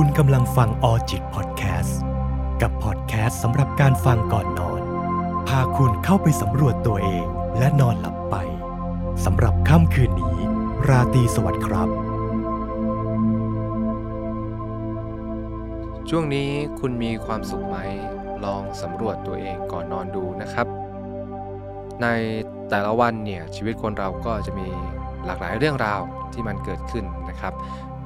คุณกำลังฟังออจิตพอดแคสต์กับพอดแคสต์สำหรับการฟังก่อนนอน พาคุณเข้าไปสำรวจตัวเองและนอนหลับไปสำหรับค่ำคืนนี้ ราตรีสวัสดิ์ครับ ช่วงนี้คุณมีความสุขไหม ลองสำรวจตัวเองก่อนนอนดูนะครับ ในแต่ละวันเนี่ยชีวิตคนเราก็จะมีหลากหลายเรื่องราวที่มันเกิดขึ้นนะครับ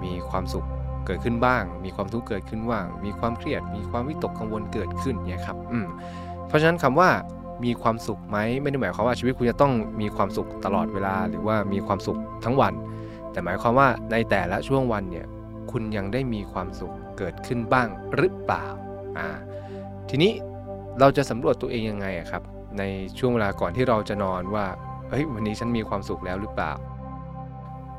มีความสุข เกิดขึ้นบ้าง มีความทุกข์เกิดขึ้นบ้าง มีความเครียด มีความวิตกกังวลเกิดขึ้นเนี่ยครับอืมเพราะฉะนั้นคำว่ามีความสุขไหมไม่ได้หมายความว่าชีวิตคุณจะต้องมีความสุขตลอดเวลา หรือว่ามีความสุขทั้งวัน แต่หมายความว่าในแต่ละช่วงวันเนี่ยคุณยังได้มีความสุขเกิดขึ้นบ้างหรือเปล่าอ่าทีนี้เราจะสำรวจตัวเองยังไงครับ ในช่วงเวลาก่อนที่เราจะนอนว่าเฮ้ยวันนี้ฉันมีความสุขแล้วหรือเปล่า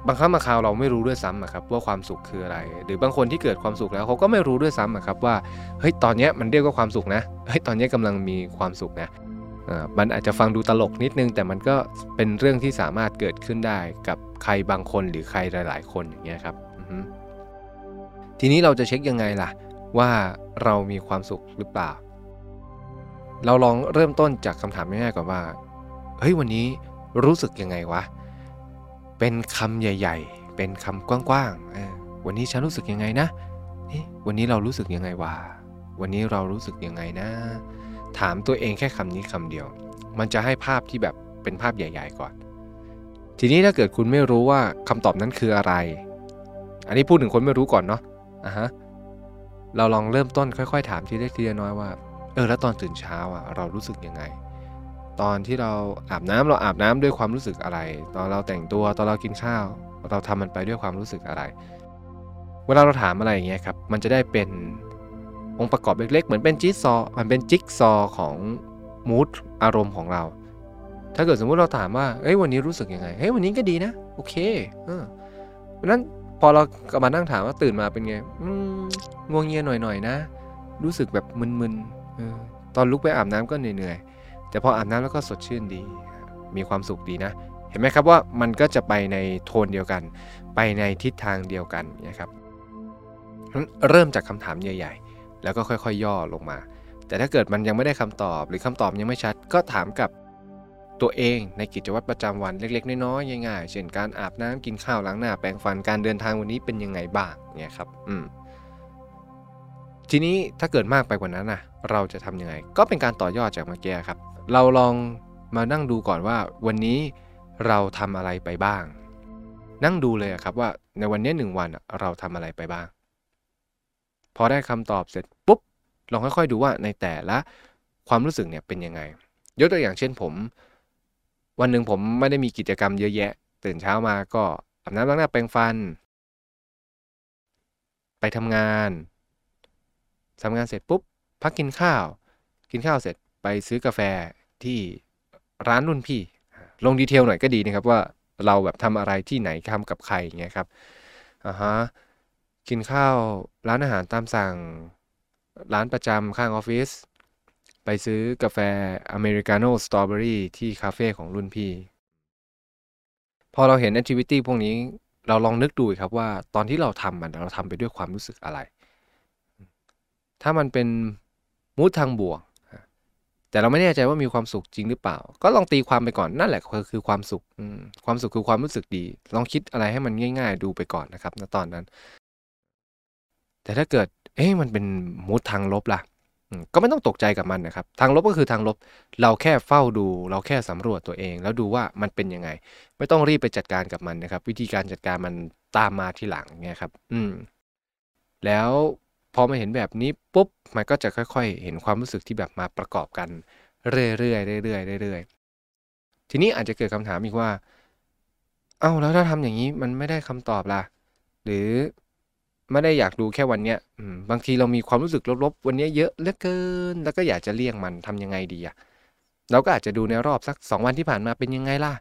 บางครั้งบางคราวเราไม่รู้ด้วยซ้ำครับว่าความสุขคืออะไร หรือบางคนที่เกิดความสุขแล้วเขาก็ไม่รู้ด้วยซ้ำครับว่าเฮ้ยตอนนี้มันเรียกว่าความสุขนะเฮ้ยตอนนี้ยกำลังมีความสุขนะอ่ามันอาจจะฟังดูตลกนิดนึง แต่มันก็เป็นเรื่องที่สามารถเกิดขึ้นได้กับใครบางคนหรือใครหลาย ๆ คนอย่างเงี้ยครับทีนี้เราจะเช็คยังไงล่ะ ว่าเรามีความสุขหรือเปล่า เราลองเริ่มต้นจากคำถามง่ายๆก่อนว่าเฮ้ยวันนี้รู้สึกยังไงวะเเป็นคำใหญ่ ๆ เป็นคำกว้างๆวันนี้ฉันรู้สึกยังไงนะเอ๊ะวันนี้เรารู้สึกยังไงวะวันนี้เรารู้สึกยังไงนะ ถามตัวเองแค่คำนี้คำเดียว มันจะให้ภาพที่แบบเป็นภาพใหญ่ ๆ ก่อน ทีนี้ถ้าเกิดคุณไม่รู้ว่าคำตอบนั้นคืออะไร อันนี้พูดถึงคนไม่รู้ก่อนเนาะอะฮะเราลองเริ่มต้นค่อย ๆ ถามทีเล็กทีละน้อยว่า เออแล้วตอนตื่นเช้าอะเรารู้สึกยังไง ตอนที่เราอาบน้ำเราอาบน้ำด้วยความรู้สึกอะไร ตอนเราแต่งตัวตอนเรากินข้าว เราทำมันไปด้วยความรู้สึกอะไร เวลาเราถามอะไรอย่างเงี้ยครับมันจะได้เป็นองค์ประกอบเล็กๆ เหมือนเป็นจิ๊กซอมันเป็นจิ๊กซอของมูดอารมณ์ของเรา ถ้าเกิดสมมุติเราถามว่าเอ้ยวันนี้รู้สึกยังไงเฮ้ยวันนี้ก็ดีนะ โอเคเออเพราะนั้นพอเรากลับมานั่งถามว่าตื่นมาเป็นไงอืมง่วงเงียหน่อยๆนะ รู้สึกแบบมึนๆเออตอนลุกไปอาบน้ำก็เหนื่อยๆ แต่พออาบน้ำแล้วก็สดชื่นดี มีความสุขดีนะ เห็นไหมครับว่ามันก็จะไปในโทนเดียวกัน ไปในทิศทางเดียวกันนะครับเริ่มจากคำถามใหญ่ ๆ แล้วก็ค่อยๆ ย่อลงมา แต่ถ้าเกิดมันยังไม่ได้คำตอบ หรือคำตอบยังไม่ชัด ก็ถามกับตัวเองในกิจวัตรประจำวันเล็กๆ น้อยๆง่ายๆเช่นการอาบน้ำกินข้าวล้างหน้าแปรงฟันการเดินทางวันนี้เป็นยังไงบ้างเนี่ยครับ อืมทีนี้ถ้าเกิดมากไปกว่านั้นนะเราจะทำยังไง ก็เป็นการต่อยอดจากเมื่อกี้ครับ เราลองมานั่งดูก่อนว่าวันนี้เราทำอะไรไปบ้าง นั่งดูเลยครับว่าในวันนี้หนึ่งวันเราทำอะไรไปบ้าง พอได้คำตอบเสร็จปุ๊บลองค่อยๆดูว่าในแต่ละความรู้สึกเนี่ยเป็นยังไง ยกตัวอย่างเช่นผม วันหนึ่งผมไม่ได้มีกิจกรรมเยอะแยะ ตื่นเช้ามาก็อาบน้ำล้างหน้าแปรงฟัน ไปทำงานทำงานเสร็จปุ๊บพักกินข้าว กินข้าวเสร็จไปซื้อกาแฟ ที่ร้านรุ่นพี่ ลงดีเทลหน่อยก็ดีนะครับว่าเราแบบทำอะไรที่ไหนทำกับใครอย่างเงี้ยครับอ่าฮะกินข้าวร้านอาหารตามสั่งร้านประจำข้างออฟฟิศไปซื้อกาแฟอเมริกาโน่สตรอเบอรี่ที่คาเฟ่ของรุ่นพี่ พอเราเห็น activity พวกนี้เราลองนึกดูครับว่าตอนที่เราทำมันเราทำไปด้วยความรู้สึกอะไร ถ้ามันเป็น mood ทางบวก แต่เราไม่แน่ใจว่ามีความสุขจริงหรือเปล่า ก็ลองตีความไปก่อนนั่นแหละคือความสุขความสุขคือความรู้สึกดี ลองคิดอะไรให้มันง่าย ๆ ดูไปก่อนนะครับณตอนนั้น แต่ถ้าเกิด เอ๊ะมันเป็นมูดทางลบล่ะก็ไม่ต้องตกใจกับมันนะครับ ทางลบก็คือทางลบ เราแค่เฝ้าดู เราแค่สำรวจตัวเอง แล้วดูว่ามันเป็นยังไง ไม่ต้องรีบไปจัดการกับมันนะครับ วิธีการจัดการมันตามมาทีหลังเงี้ยครับ อืม แล้ว พอมาเห็นแบบนี้ปุ๊บมันก็จะค่อย ๆ เห็นความรู้สึกที่แบบมาประกอบกันเรื่อยๆเรื่อยๆเรื่อยๆทีนี้อาจจะเกิดคำถามอีกว่า เอ้าแล้วถ้าทำอย่างนี้มันไม่ได้คำตอบล่ะ หรือไม่ได้อยากดูแค่วันเนี้ยบางทีเรามีความรู้สึกลบๆ วันนี้เยอะเหลือเกิน แล้วก็อยากจะเลี่ยงมันทำยังไงดีอะเราก็อาจจะดูในรอบสัก 2 วันที่ผ่านมาเป็นยังไงล่ะ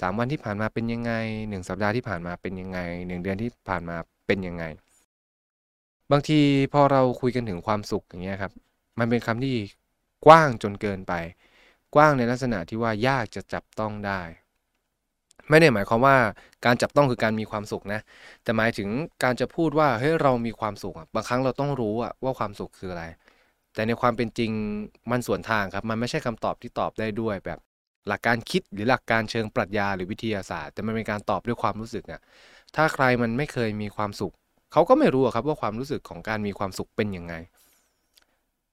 3 วันที่ผ่านมาเป็นยังไง 1 สัปดาห์ที่ผ่านมาเป็นยังไง 1 เดือนที่ผ่านมาเป็นยังไง บางทีพอเราคุยกันถึงความสุขอย่างเงี้ยครับ มันเป็นคำที่กว้างจนเกินไป กว้างในลักษณะที่ว่ายากจะจับต้องได้ ไม่ได้หมายความว่าการจับต้องคือการมีความสุขนะ แต่หมายถึงการจะพูดว่าเฮ้ยเรามีความสุขบางครั้งเราต้องรู้ว่าความสุขคืออะไร แต่ในความเป็นจริงมันส่วนทางครับ มันไม่ใช่คำตอบที่ตอบได้ด้วยแบบหลักการคิดหรือหลักการเชิงปรัชญาหรือวิทยาศาสตร์ แต่มันเป็นการตอบด้วยความรู้สึกอะถ้าใครมันไม่เคยมีความสุข เขาก็ไม่รู้ครับว่าความรู้สึกของการมีความสุขเป็นยังไง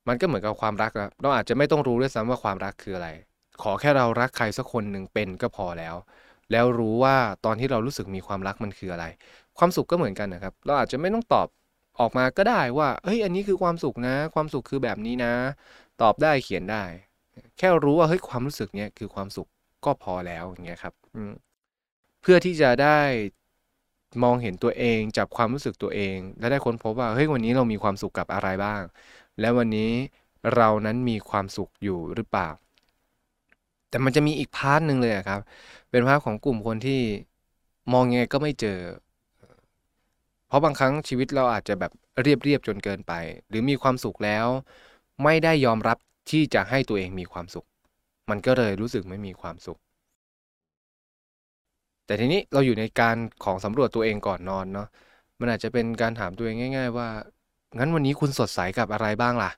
มันก็เหมือนกับความรักครับเราอาจจะไม่ต้องรู้ด้วยซ้ำว่าความรักคืออะไร ขอแค่เรารักใครสักคนหนึ่งเป็นก็พอแล้ว แล้วรู้ว่าตอนที่เรารู้สึกมีความรักมันคืออะไร ความสุขก็เหมือนกันนะครับ เราอาจจะไม่ต้องตอบออกมาก็ได้ว่าเฮ้ยอันนี้คือความสุขนะ ความสุขคือแบบนี้นะ ตอบได้เขียนได้ แค่รู้ว่าเฮ้ยความรู้สึกเนี้ยคือความสุขก็พอแล้วอย่างเงี้ยครับเพื่อที่จะได้ มองเห็นตัวเองจับความรู้สึกตัวเอง และได้ค้นพบว่าเฮ้ยวันนี้เรามีความสุขกับอะไรบ้าง และวันนี้เรานั้นมีความสุขอยู่หรือเปล่า แต่มันจะมีอีก part หนึ่งเลยครับ เป็น part ของกลุ่มคนที่มองยังไงก็ไม่เจอ เพราะบางครั้งชีวิตเราอาจจะแบบเรียบเรียบจนเกินไป หรือมีความสุขแล้ว ไม่ได้ยอมรับที่จะให้ตัวเองมีความสุข มันก็เลยรู้สึกไม่มีความสุข แต่ทีนี้เราอยู่ในการของสำรวจตัวเองก่อนนอนเนาะมันอาจจะเป็นการถามตัวเองง่าย ๆ ว่า งั้นวันนี้คุณสดใสกับอะไรบ้างล่ะ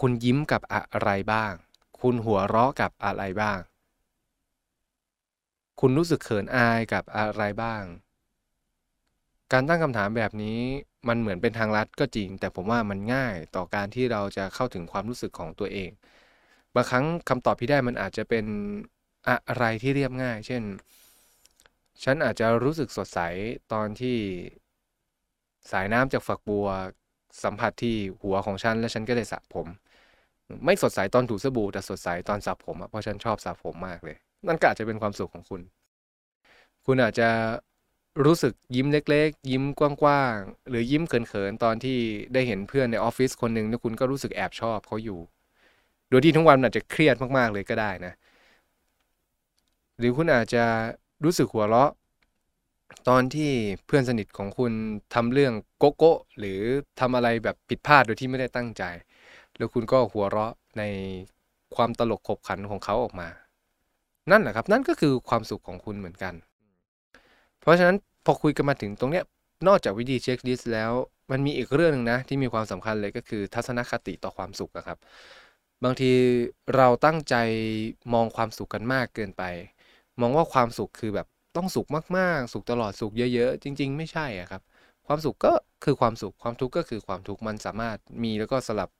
คุณยิ้มกับอะไรบ้าง คุณหัวเราะกับอะไรบ้าง คุณรู้สึกเขินอายกับอะไรบ้าง การตั้งคำถามแบบนี้มันเหมือนเป็นทางลัดก็จริง แต่ผมว่ามันง่ายต่อการที่เราจะเข้าถึงความรู้สึกของตัวเอง บางครั้งคำตอบที่ได้มันอาจจะเป็นอะไรที่เรียบง่าย เช่น ฉันอาจจะรู้สึกสดใสตอนที่สายน้ำจากฝักบัว สัมผัสที่หัวของฉัน และฉันก็ได้สระผม ไม่สดใสตอนถูสบู่แต่สดใสตอนสระผมเพราะฉันชอบสระผมมากเลย นั่นก็อาจจะเป็นความสุขของคุณ คุณอาจจะรู้สึกยิ้มเล็ก ๆ ยิ้มกว้างๆ หรือยิ้มเขินๆ ตอนที่ได้เห็นเพื่อนในออฟฟิศคนหนึ่งแล้วคุณก็รู้สึกแอบชอบเขาอยู่ โดยที่ทั้งวันอาจจะเครียดมากๆเลยก็ได้นะ หรือคุณอาจจะ รู้สึกหัวเราะ ตอนที่เพื่อนสนิทของคุณทำเรื่องโกโก้หรือทำอะไรแบบผิดพลาดโดยที่ไม่ได้ตั้งใจ แล้วคุณก็หัวเราะในความตลกขบขันของเขาออกมา นั่นแหละครับ นั่นก็คือความสุขของคุณเหมือนกัน เพราะฉะนั้นพอคุยกันมาถึงตรงเนี้ยนอกจากวิธีเช็คลิสต์แล้วมันมีอีกเรื่องหนึ่งนะที่มีความสำคัญเลยก็คือทัศนคติต่อความสุขครับ บางทีเราตั้งใจมองความสุขกันมากเกินไป มองว่าความสุขคือแบบต้องสุขมากๆ สุขตลอดสุขเยอะๆ จริง ๆ ไม่ใช่อะครับ ความสุขก็คือความสุขความทุกข์ก็คือความทุกข์มันสามารถมีแล้วก็สลับ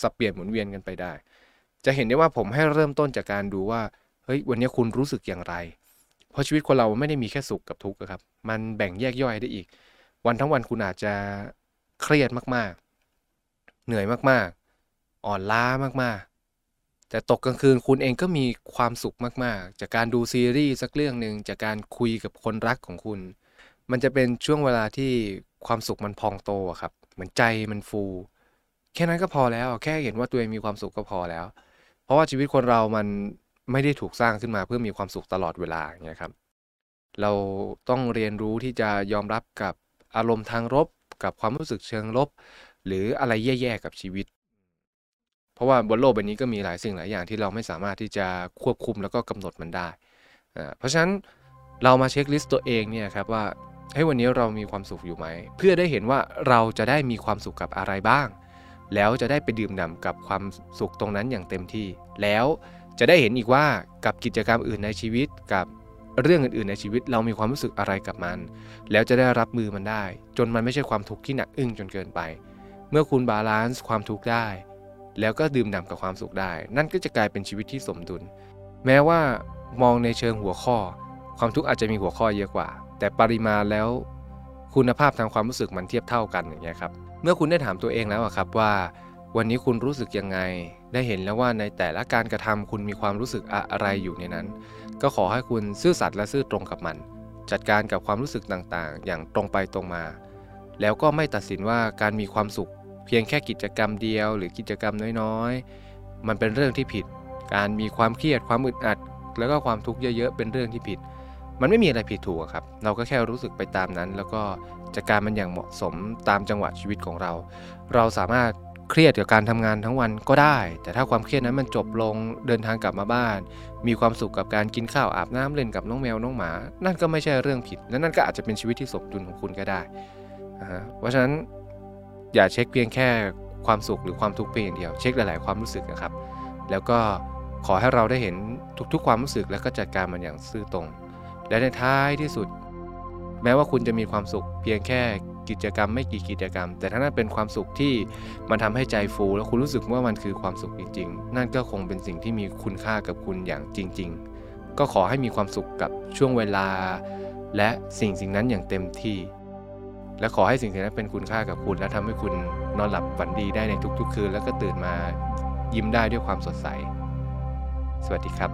สับเปลี่ยนหมุนเวียนกันไปได้ จะเห็นได้ว่าผมให้เริ่มต้นจากการดูว่าเฮ้ยวันนี้คุณรู้สึกอย่างไร เพราะชีวิตคนเราไม่ได้มีแค่สุขกับทุกข์ครับ มันแบ่งแยกย่อยได้อีก วันทั้งวันคุณอาจจะเครียดมากๆ เหนื่อยมากๆ อ่อนล้ามาก แต่ตกกลางคืนคุณเองก็มีความสุขมากๆ จากการดูซีรีส์สักเรื่องหนึ่งจากการคุยกับคนรักของคุณ มันจะเป็นช่วงเวลาที่ความสุขมันพองโตครับเหมือนใจมันฟู แค่นั้นก็พอแล้ว แค่เห็นว่าตัวเองมีความสุขก็พอแล้ว เพราะว่าชีวิตคนเรามันไม่ได้ถูกสร้างขึ้นมาเพื่อมีความสุขตลอดเวลาอย่างเงี้ยครับ เราต้องเรียนรู้ที่จะยอมรับกับอารมณ์ทางลบกับความรู้สึกเชิงลบ หรืออะไรแย่ๆกับชีวิต ราะว่าบนโลกใบนี้ก็มีหลายสิ่งหลายอย่างที่เราไม่สามารถที่จะควบคุมแล้วก็กำหนดมันได้ เพราะฉะนั้นเรามา checklist ตัวเองเนี่ยครับว่าเฮ้ยวันนี้เรามีความสุขอยู่ไหม เพื่อได้เห็นว่าเราจะได้มีความสุขกับอะไรบ้าง แล้วจะได้ไปดื่มด่ำกับความสุขตรงนั้นอย่างเต็มที่ แล้วจะได้เห็นอีกว่ากับกิจกรรมอื่นในชีวิตกับเรื่องอื่นๆในชีวิตเรามีความรู้สึกอะไรกับมัน แล้วจะได้รับมือมันได้ จนมันไม่ใช่ความทุกข์ที่หนักอึ้งจนเกินไป เมื่อคุณ balance ความทุกข์ได้ แล้วก็ดื่มด่ำกับความสุขได้ นั่นก็จะกลายเป็นชีวิตที่สมดุล แม้ว่ามองในเชิงหัวข้อ ความทุกข์อาจจะมีหัวข้อเยอะกว่า แต่ปริมาณแล้วคุณภาพทางความรู้สึกมันเทียบเท่ากันอย่างเงี้ยครับ เมื่อคุณได้ถามตัวเองแล้วครับว่า วันนี้คุณรู้สึกยังไง ได้เห็นแล้วว่าในแต่ละการกระทำคุณมีความรู้สึกอะไรอยู่ในนั้น ก็ขอให้คุณซื่อสัตย์และซื่อตรงกับมัน จัดการกับความรู้สึกต่างๆ อย่างตรงไปตรงมา แล้วก็ไม่ตัดสินว่าการมีความสุข พียงแค่กิจกรรมเดียว หรือกิจกรรมน้อยๆ มันเป็นเรื่องที่ผิด การมีความเครียดความอึดอัด แล้วก็ความทุกข์เยอะๆ เป็นเรื่องที่ผิด มันไม่มีอะไรผิดถูกครับ เราก็แค่รู้สึกไปตามนั้น แล้วก็จัดการมันอย่างเหมาะสมตามจังหวะชีวิตของเรา เราสามารถเครียดกับการทำงานทั้งวันก็ได้ แต่ถ้าความเครียดนั้นมันจบลงเดินทางกลับมาบ้าน มีความสุขกับการกินข้าวอาบน้ำเล่นกับน้องแมวน้องหมา นั่นก็ไม่ใช่เรื่องผิด และนั่นก็อาจจะเป็นชีวิตที่สมดุลของคุณก็ได้นะฮะเพราะฉะนั้น อย่าเช็คเพียงแค่ความสุขหรือความทุกข์เพียงอย่างเดียว เช็คหลาย ๆ ความรู้สึกนะครับ แล้วก็ขอให้เราได้เห็นทุก ๆ ความรู้สึกแล้วก็จัดการมันอย่างซื่อตรง และในท้ายที่สุด แม้ว่าคุณจะมีความสุข เพียงแค่กิจกรรมไม่กี่กิจกรรม แต่ถ้านั่นเป็นความสุขที่มันทำให้ใจฟู แล้วคุณรู้สึกว่ามันคือความสุขจริง ๆ นั่นก็คงเป็นสิ่งที่มีคุณค่ากับคุณอย่างจริง ๆ ก็ขอให้มีความสุขกับช่วงเวลา และสิ่งสิ่งนั้นอย่างเต็มที่ และขอให้สิ่งสิ่งนั้นเป็นคุณค่ากับคุณ และทำให้คุณนอนหลับฝันดีได้ในทุกๆ คืน แล้วก็ตื่นมายิ้มได้ด้วยความสดใส สวัสดีครับ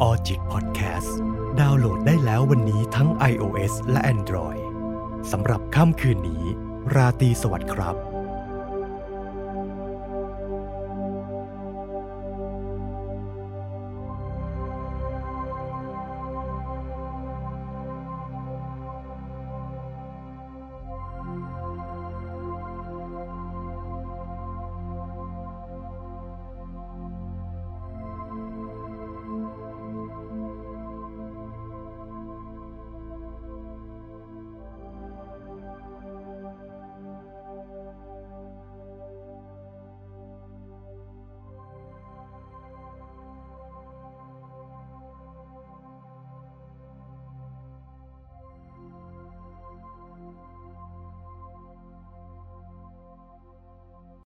ออจิตพอดแคสต์ดาวน์โหลดได้แล้ววันนี้ทั้ง iOS และ Android สำหรับค่ำคืนนี้ ราตรีสวัสดิ์ครับ